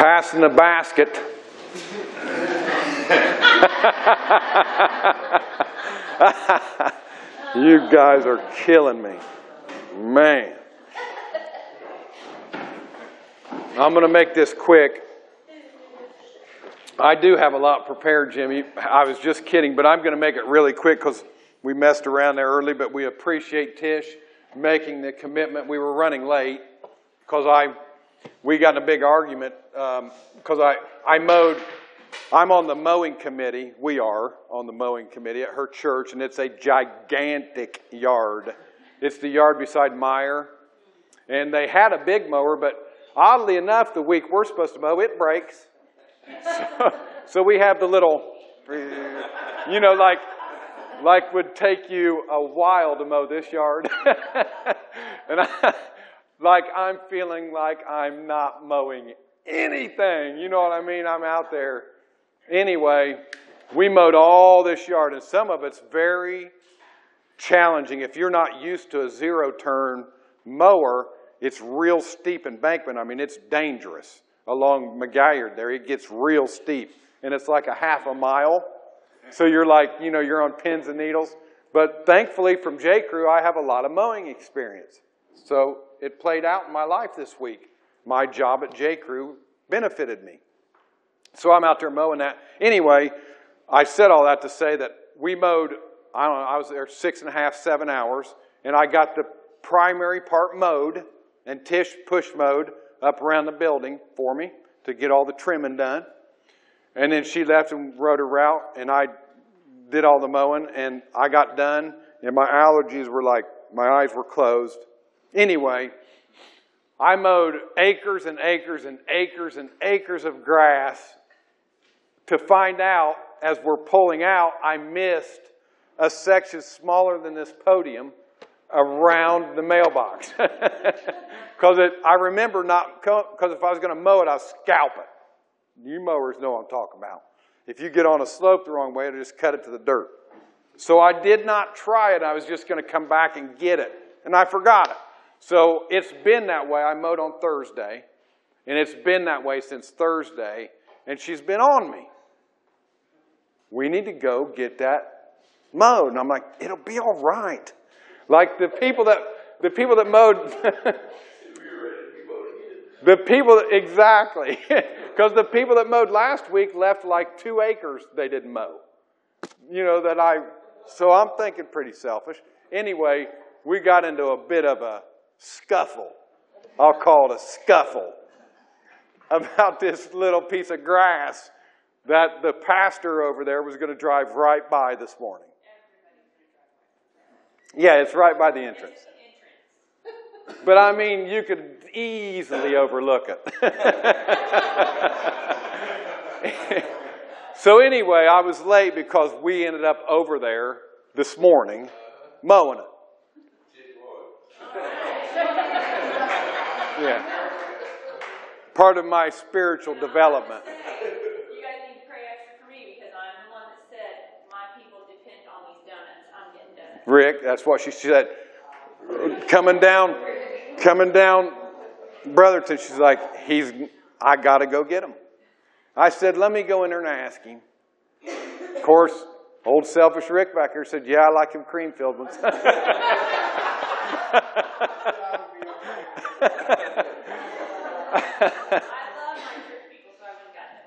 Passing the basket. you guys are killing me. Man. I'm going to make this quick. I do have a lot prepared, Jimmy. I was just kidding, but I'm going to make it really quick because we messed around there early, but we appreciate Tish making the commitment. We were running late because I, we got in a big argument because um, I, I mowed, I'm on the mowing committee. We are on the mowing committee at her church, and it's a gigantic yard. It's the yard beside Meyer. And they had a big mower, but oddly enough, the week we're supposed to mow, it breaks. So, so we have the little, you know, like like would take you a while to mow this yard. and I, like I'm feeling like I'm not mowing anything. You know what I mean? I'm out there. Anyway, we mowed all this yard, and some of it's very challenging. If you're not used to a zero turn mower, it's real steep embankment. I mean, it's dangerous along McGuire there. It gets real steep, and it's like a half a mile. So you're like, you know, you're on pins and needles. But thankfully, from J. Crew, I have a lot of mowing experience. So it played out in my life this week. My job at J. Crew benefited me. So I'm out there mowing that. Anyway, I said all that to say that we mowed, I don't know, I was there six and a half, seven hours, and I got the primary part mowed, and Tish push mowed up around the building for me to get all the trimming done. And then she left and rode her route, and I did all the mowing, and I got done, and my allergies were like, my eyes were closed. Anyway, I mowed acres and acres and acres and acres of grass to find out, as we're pulling out, I missed a section smaller than this podium around the mailbox. Because I remember not, because if I was going to mow it, I'd scalp it. You mowers know what I'm talking about. If you get on a slope the wrong way, it'll just cut it to the dirt. So I did not try it. I was just going to come back and get it. And I forgot it. So it's been that way. I mowed on Thursday. And it's been that way since Thursday. And she's been on me. We need to go get that mowed. And I'm like, it'll be all right. Like the people that the people that mowed the people that, exactly because the people that mowed last week left like two acres they didn't mow. You know, that I, so I'm thinking pretty selfish. Anyway, we got into a bit of a scuffle. I'll call it a scuffle about this little piece of grass that the pastor over there was going to drive right by this morning. Yeah, it's right by the entrance. But I mean, you could easily overlook it. so, anyway, I was late because we ended up over there this morning mowing it. Yeah. Part of my spiritual development. You guys need to pray extra for me because I'm the one that said my people depend on these donuts. I'm getting donuts. Rick, that's what she said. Coming down, coming down Brotherton, she's like, he's, I got to go get him. I said, let me go in there and ask him. Of course, old selfish Rick back here said, yeah, I like him cream filled ones.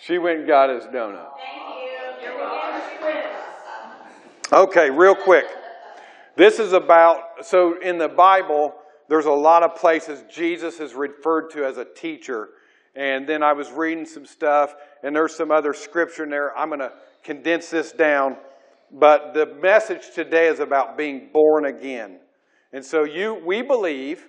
she went and got his donut. Okay, real quick. This is about, so in the Bible, there's a lot of places Jesus is referred to as a teacher. And then I was reading some stuff, and there's some other scripture in there. I'm going to condense this down. But the message today is about being born again. And so you, we believe,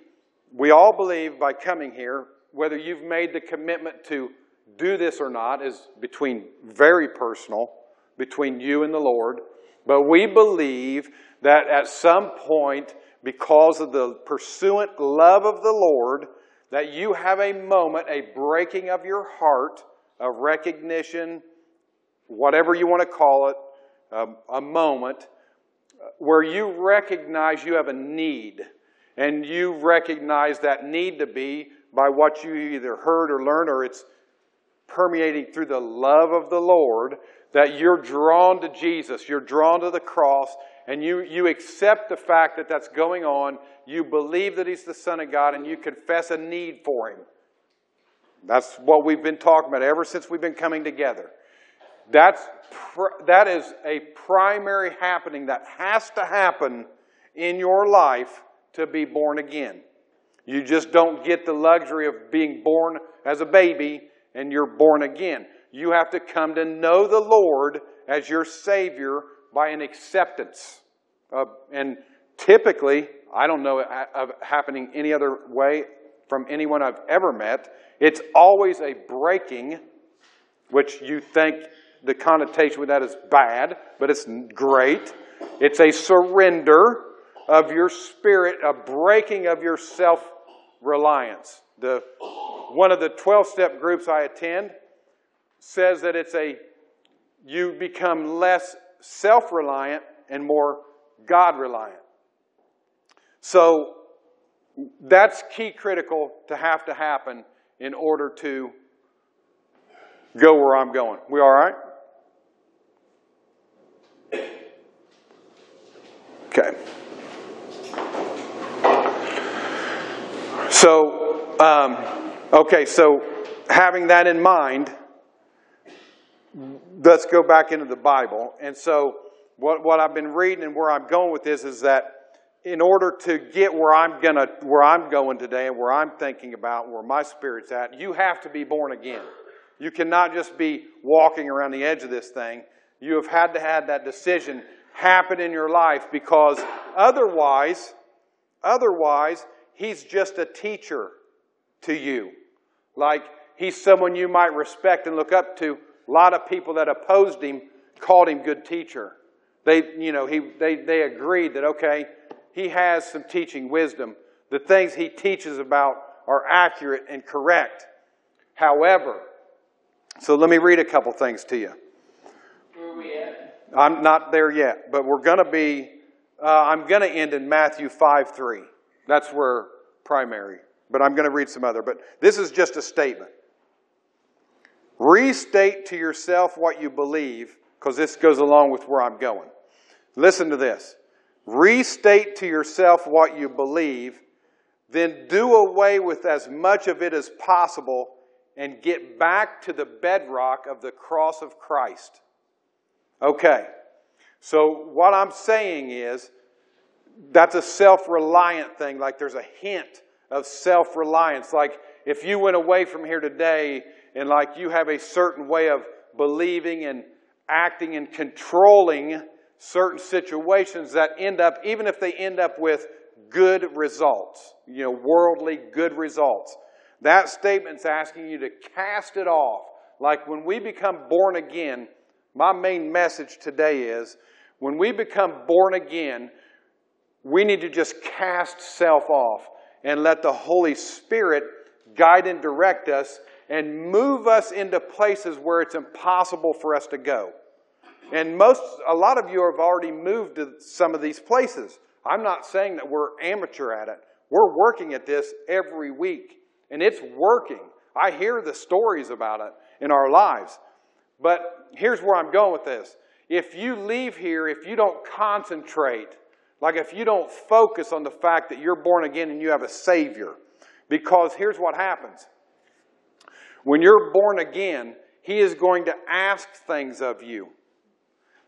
we all believe by coming here, whether you've made the commitment to do this or not is between very personal, between you and the Lord. But we believe that at some point because of the pursuant love of the Lord, that you have a moment, a breaking of your heart, a recognition, whatever you want to call it, um, a moment where you recognize you have a need. And you recognize that need to be by what you either heard or learned, or it's permeating through the love of the Lord that you're drawn to Jesus, you're drawn to the cross, and you, you accept the fact that that's going on, you believe that He's the Son of God, and you confess a need for Him. That's what we've been talking about ever since we've been coming together. That's, that is a primary happening that has to happen in your life to be born again. You just don't get the luxury of being born as a baby and you're born again. You have to come to know the Lord as your Savior by an acceptance. Uh, and typically, I don't know of happening any other way from anyone I've ever met. It's always a breaking, which you think the connotation with that is bad, but it's great. It's a surrender of your spirit, a breaking of your self reliance. The, one of the 12 step groups I attend says that it's a, you become less self reliant and more God reliant. So that's key critical to have to happen in order to go where I'm going. We all right? Okay. So, um, okay, so having that in mind, let's go back into the Bible. And so, what, what I've been reading and where I'm going with this is that in order to get where I'm gonna where I'm going today and where I'm thinking about where my spirit's at, you have to be born again. You cannot just be walking around the edge of this thing. You have had to have that decision happen in your life because otherwise, otherwise, he's just a teacher to you. Like he's someone you might respect and look up to. A lot of people that opposed him called him good teacher. They, you know, he, they, they agreed that, okay, he has some teaching wisdom. The things he teaches about are accurate and correct. However, so let me read a couple things to you. Where are we at? I'm not there yet, but we're going to be, uh, I'm going to end in Matthew 5 3. That's where primary, but I'm going to read some other. But this is just a statement. Restate to yourself what you believe, because this goes along with where I'm going. Listen to this. Restate to yourself what you believe, then do away with as much of it as possible and get back to the bedrock of the cross of Christ. Okay. So what I'm saying is that's a self-reliant thing. Like there's a hint of self-reliance. Like if you went away from here today and like you have a certain way of believing and acting and controlling certain situations that end up, even if they end up with good results, you know, worldly good results. That statement's asking you to cast it off. Like when we become born again, my main message today is when we become born again, we need to just cast self off and let the Holy Spirit guide and direct us and move us into places where it's impossible for us to go. And most, a lot of you have already moved to some of these places. I'm not saying that we're amateur at it. We're working at this every week, and it's working. I hear the stories about it in our lives. But here's where I'm going with this. If you leave here, if you don't concentrate, like if you don't focus on the fact that you're born again and you have a Savior, because here's what happens. When you're born again, He is going to ask things of you.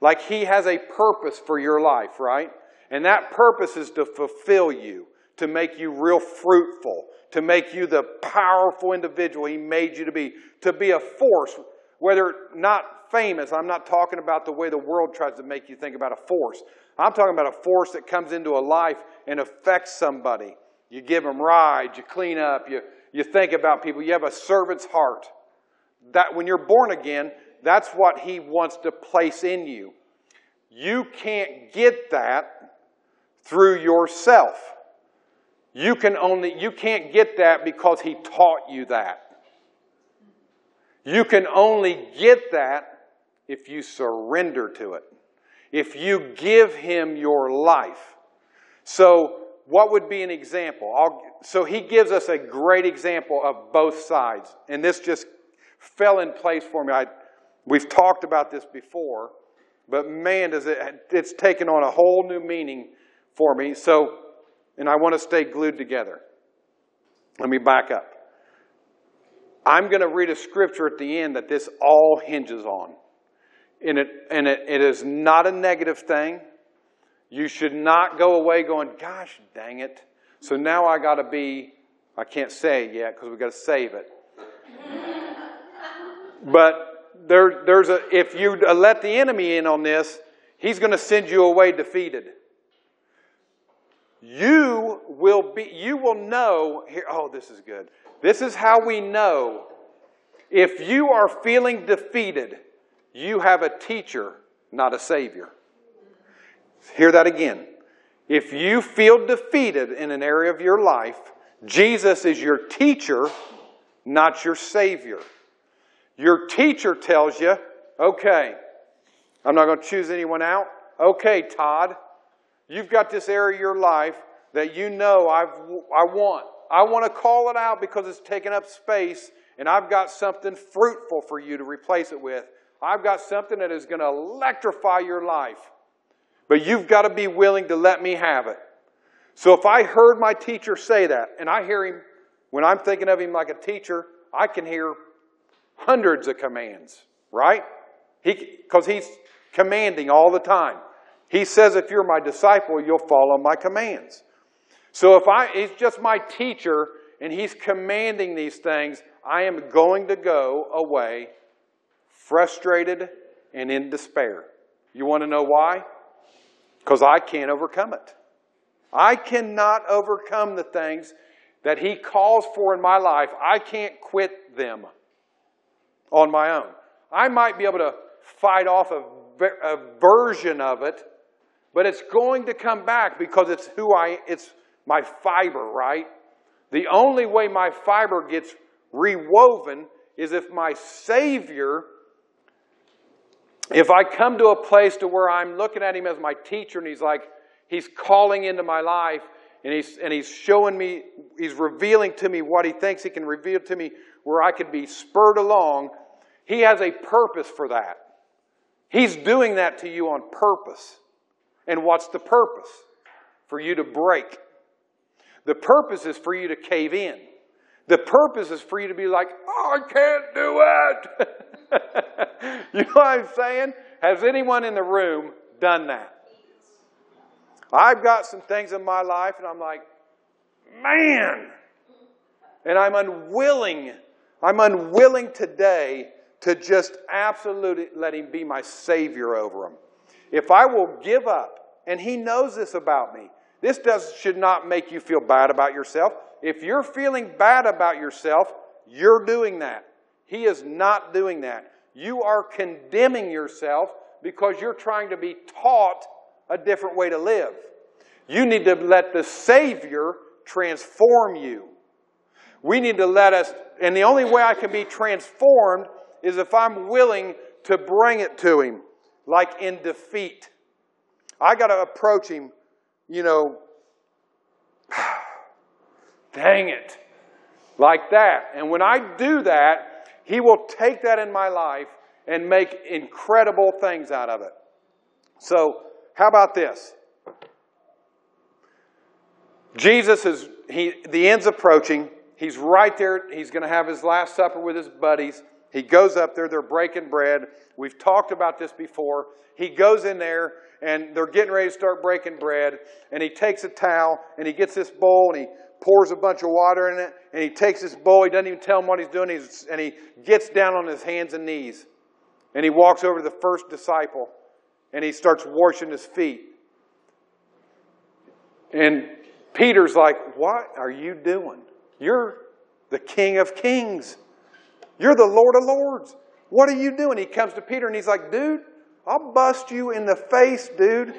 Like He has a purpose for your life, right? And that purpose is to fulfill you, to make you real fruitful, to make you the powerful individual He made you to be, to be a force whether not famous, I'm not talking about the way the world tries to make you think about a force. I'm talking about a force that comes into a life and affects somebody. You give them rides, you clean up, you, you think about people, you have a servant's heart. That when you're born again, that's what he wants to place in you. You can't get that through yourself. You can only you can't get that because he taught you that. You can only get that if you surrender to it, if you give Him your life. So, what would be an example? I'll, so, He gives us a great example of both sides. And this just fell in place for me. I, we've talked about this before, but man, does it, it's taken on a whole new meaning for me. So, and I want to stay glued together. Let me back up. I'm going to read a scripture at the end that this all hinges on. And it, and it, it is not a negative thing. You should not go away going, gosh dang it. So now I got to be, I can't say it yet because we've got to save it. but there, there's a, if you uh, let the enemy in on this, he's going to send you away defeated. You will be, you will know, here, oh, this is good. This is how we know. If you are feeling defeated, you have a teacher, not a savior. Hear that again. If you feel defeated in an area of your life, Jesus is your teacher, not your savior. Your teacher tells you, okay, I'm not going to choose anyone out. Okay, Todd, you've got this area of your life that you know I've, I want. I want to call it out because it's taking up space, and I've got something fruitful for you to replace it with. I've got something that is going to electrify your life. But you've got to be willing to let me have it. So if I heard my teacher say that, and I hear him, when I'm thinking of him like a teacher, I can hear hundreds of commands, right? Because he, he's commanding all the time. He says, if you're my disciple, you'll follow my commands. So if I, he's just my teacher and he's commanding these things, I am going to go away frustrated and in despair. You want to know why? Because I can't overcome it. I cannot overcome the things that He calls for in my life. I can't quit them on my own. I might be able to fight off a, a version of it, but it's going to come back because it's who I it's my fiber, right? The only way my fiber gets rewoven is if my Savior if I come to a place to where I'm looking at him as my teacher and he's like, he's calling into my life and he's, and he's showing me, he's revealing to me what he thinks he can reveal to me where I could be spurred along, he has a purpose for that. He's doing that to you on purpose. And what's the purpose? For you to break. The purpose is for you to cave in. The purpose is for you to be like, oh, I can't do it. you know what I'm saying? Has anyone in the room done that? I've got some things in my life, and I'm like, man. And I'm unwilling, I'm unwilling today to just absolutely let Him be my Savior over them. If I will give up, and He knows this about me, this does, should not make you feel bad about yourself. If you're feeling bad about yourself, you're doing that. He is not doing that. You are condemning yourself because you're trying to be taught a different way to live. You need to let the Savior transform you. We need to let us, and the only way I can be transformed is if I'm willing to bring it to Him, like in defeat. I got to approach Him, you know, dang it, like that. And when I do that, he will take that in my life and make incredible things out of it. So, how about this? Jesus is, he, the end's approaching. He's right there. He's going to have his last supper with his buddies. He goes up there. They're breaking bread. We've talked about this before. He goes in there and they're getting ready to start breaking bread. And he takes a towel and he gets this bowl and he pours a bunch of water in it, and he takes this bowl. He doesn't even tell him what he's doing, he's, and he gets down on his hands and knees. And he walks over to the first disciple, and he starts washing his feet. And Peter's like, What are you doing? You're the King of Kings. You're the Lord of Lords. What are you doing? He comes to Peter and he's like, Dude, I'll bust you in the face, dude.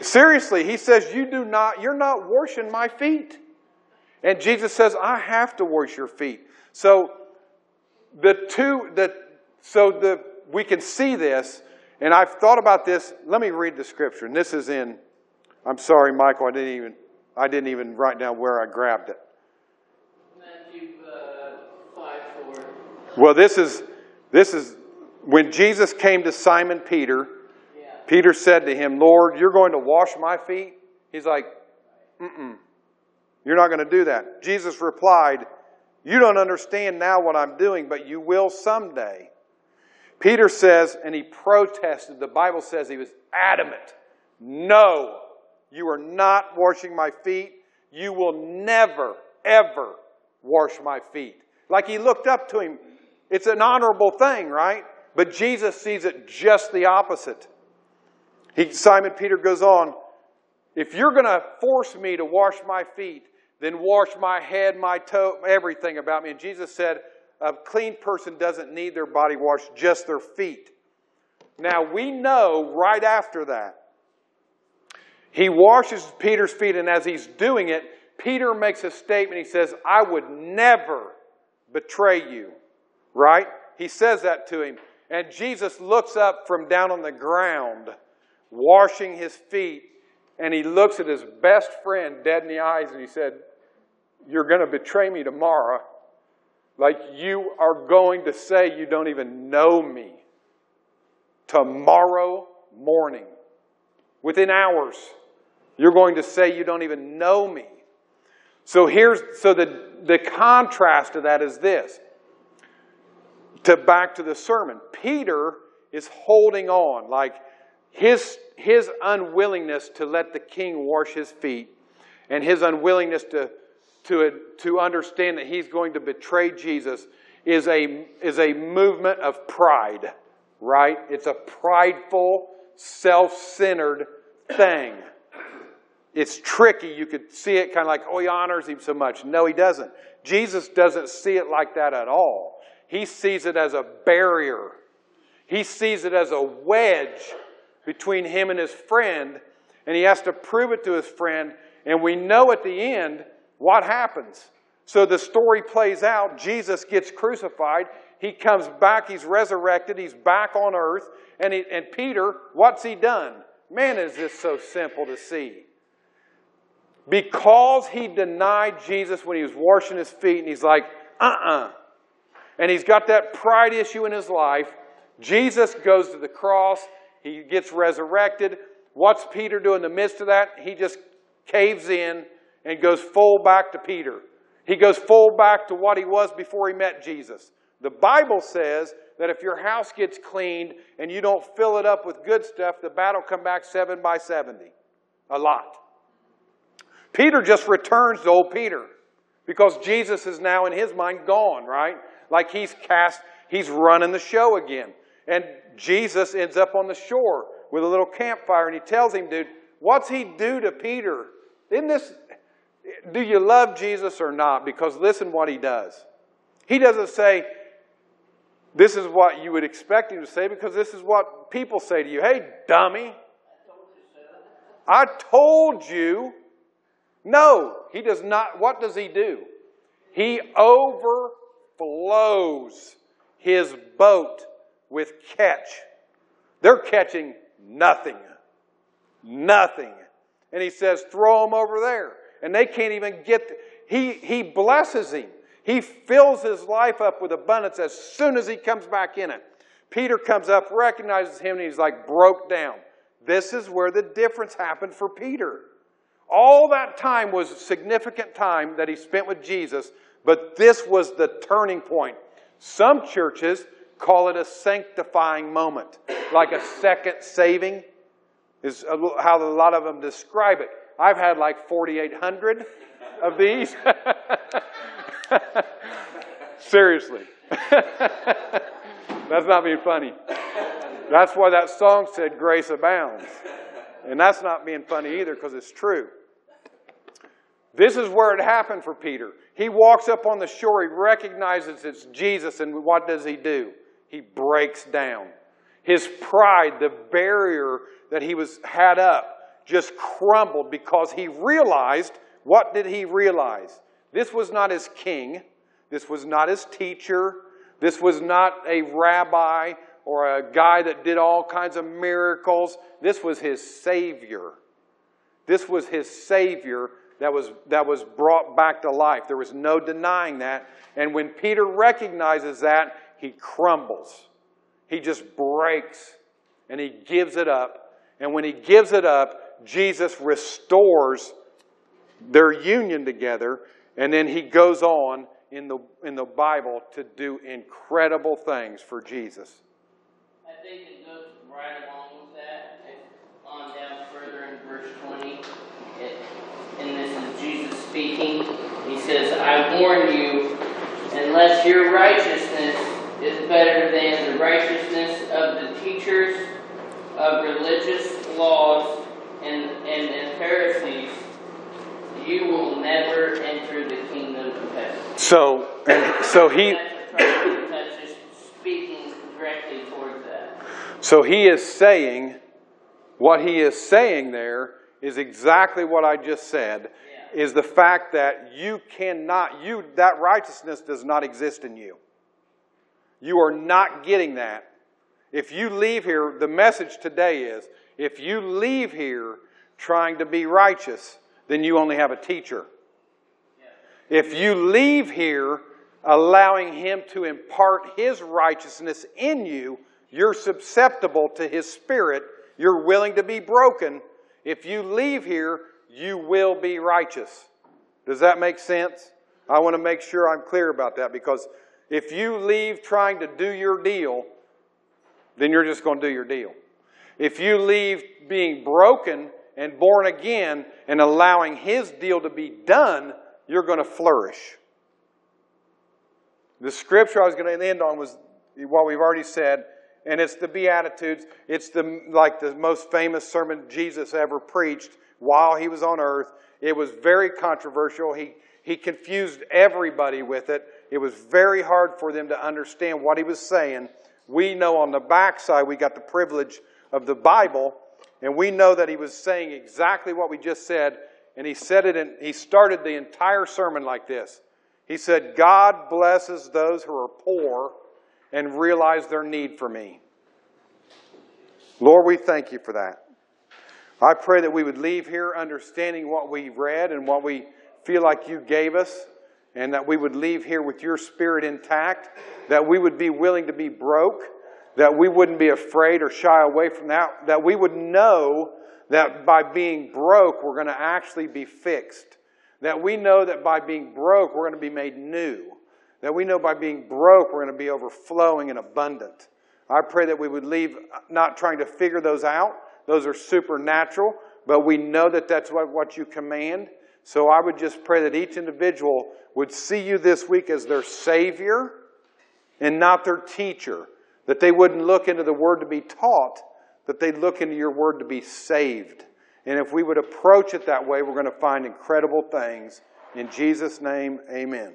Seriously, he says, You do not, you're not washing my feet. And Jesus says, I have to wash your feet. So the two that so the we can see this, and I've thought about this. Let me read the scripture. And this is in I'm sorry, Michael, I didn't even I didn't even write down where I grabbed it. Matthew uh, 5 4. Well, this is this is when Jesus came to Simon Peter. Peter said to him, "Lord, you're going to wash my feet?" He's like, "Mm-mm. You're not going to do that." Jesus replied, "You don't understand now what I'm doing, but you will someday." Peter says, and he protested. The Bible says he was adamant. No, you are not washing my feet. You will never, ever wash my feet. Like he looked up to him. It's an honorable thing, right? But Jesus sees it just the opposite. He, Simon Peter goes on, if you're going to force me to wash my feet, then wash my head, my toe, everything about me. And Jesus said, a clean person doesn't need their body washed, just their feet. Now we know right after that, he washes Peter's feet, and as he's doing it, Peter makes a statement. He says, I would never betray you. Right? He says that to him. And Jesus looks up from down on the ground, washing his feet, and he looks at his best friend dead in the eyes, and he said, You're going to betray me tomorrow. Like you are going to say you don't even know me. Tomorrow morning, within hours, you're going to say you don't even know me. So here's so the, the contrast to that is this. To back to the sermon. Peter is holding on, like his, his unwillingness to let the king wash his feet and his unwillingness to, to, to understand that he's going to betray Jesus is a, is a movement of pride, right? It's a prideful, self centered thing. It's tricky. You could see it kind of like, oh, he honors him so much. No, he doesn't. Jesus doesn't see it like that at all. He sees it as a barrier, he sees it as a wedge between him and his friend, and he has to prove it to his friend. And we know at the end what happens. So the story plays out. Jesus gets crucified. He comes back. He's resurrected. He's back on earth. And, he, and Peter, what's he done? Man, is this so simple to see. Because he denied Jesus when he was washing his feet, and he's like, uh uh-uh. uh And he's got that pride issue in his life. Jesus goes to the cross. He gets resurrected. What's Peter do in the midst of that? He just caves in and goes full back to Peter. He goes full back to what he was before he met Jesus. The Bible says that if your house gets cleaned and you don't fill it up with good stuff, the battle come back 7 by 70. A lot. Peter just returns to old Peter because Jesus is now in his mind gone, right? Like he's cast, he's running the show again. And Jesus ends up on the shore with a little campfire and he tells him, dude, what's he do to Peter? Isn't this, do you love Jesus or not? Because listen what he does. He doesn't say, this is what you would expect him to say because this is what people say to you. Hey, dummy. I told you no, he does not. What does he do? He overflows his boat with catch. They're catching nothing. Nothing. And he says, throw them over there. And they can't even get, he, he blesses him. He fills his life up with abundance as soon as he comes back in it. Peter comes up, recognizes him, and he's like broke down. This is where the difference happened for Peter. All that time was significant time that he spent with Jesus, but this was the turning point. Some churches call it a sanctifying moment, like a second saving, is how a lot of them describe it. I've had like 4,800 of these. Seriously. That's not being funny. That's why that song said grace abounds. And that's not being funny either because it's true. This is where it happened for Peter. He walks up on the shore, he recognizes it's Jesus, and what does he do? He breaks down. His pride, the barrier that he was had up, just crumbled because he realized what did he realize? This was not his king, this was not his teacher, this was not a rabbi or a guy that did all kinds of miracles. This was his Savior. This was his Savior that was, that was brought back to life. There was no denying that. And when Peter recognizes that, he crumbles. He just breaks and he gives it up. And when he gives it up, Jesus restores their union together. And then he goes on in the, in the Bible to do incredible things for Jesus. I think it goes right along with that. On down further in verse 20, it, and this is Jesus speaking. He says, I warn you, unless your righteousness better than the righteousness of the teachers of religious laws and, and, and Pharisees, you will never enter the kingdom of heaven. So, and so he, That's, just speaking directly towards that. so he is saying, what he is saying there is exactly what I just said, Yeah. is the fact that you cannot, you, that righteousness does not exist in you. You are not getting that. If you leave here, the message today is, if you leave here trying to be righteous, then you only have a teacher. If you leave here allowing Him to impart His righteousness in you, you're susceptible to His Spirit. You're willing to be broken. If you leave here, you will be righteous. Does that make sense? I want to make sure I'm clear about that because if you leave trying to do your deal, then you're just going to do your deal. If you leave being broken and born again and allowing His deal to be done, you're going to flourish. The scripture I was going to end on was what we've already said, and it's the Beatitudes. It's the like the most famous sermon Jesus ever preached while he was on earth. It was very controversial. He he confused everybody with it. It was very hard for them to understand what he was saying. We know on the backside we got the privilege of the Bible, and we know that he was saying exactly what we just said. And he said it, and he started the entire sermon like this. He said, God blesses those who are poor and realize their need for me. Lord, we thank you for that. I pray that we would leave here understanding what we read and what we feel like you gave us, and that we would leave here with your spirit intact, that we would be willing to be broke, that we wouldn't be afraid or shy away from that, that we would know that by being broke, we're going to actually be fixed. That we know that by being broke, we're going to be made new. That we know by being broke, we're going to be overflowing and abundant. I pray that we would leave not trying to figure those out. Those are supernatural, but we know that that's what, what you command. So I would just pray that each individual would see you this week as their Savior and not their teacher. That they wouldn't look into the Word to be taught, that they'd look into your Word to be saved. And if we would approach it that way, we're going to find incredible things. In Jesus' name, amen.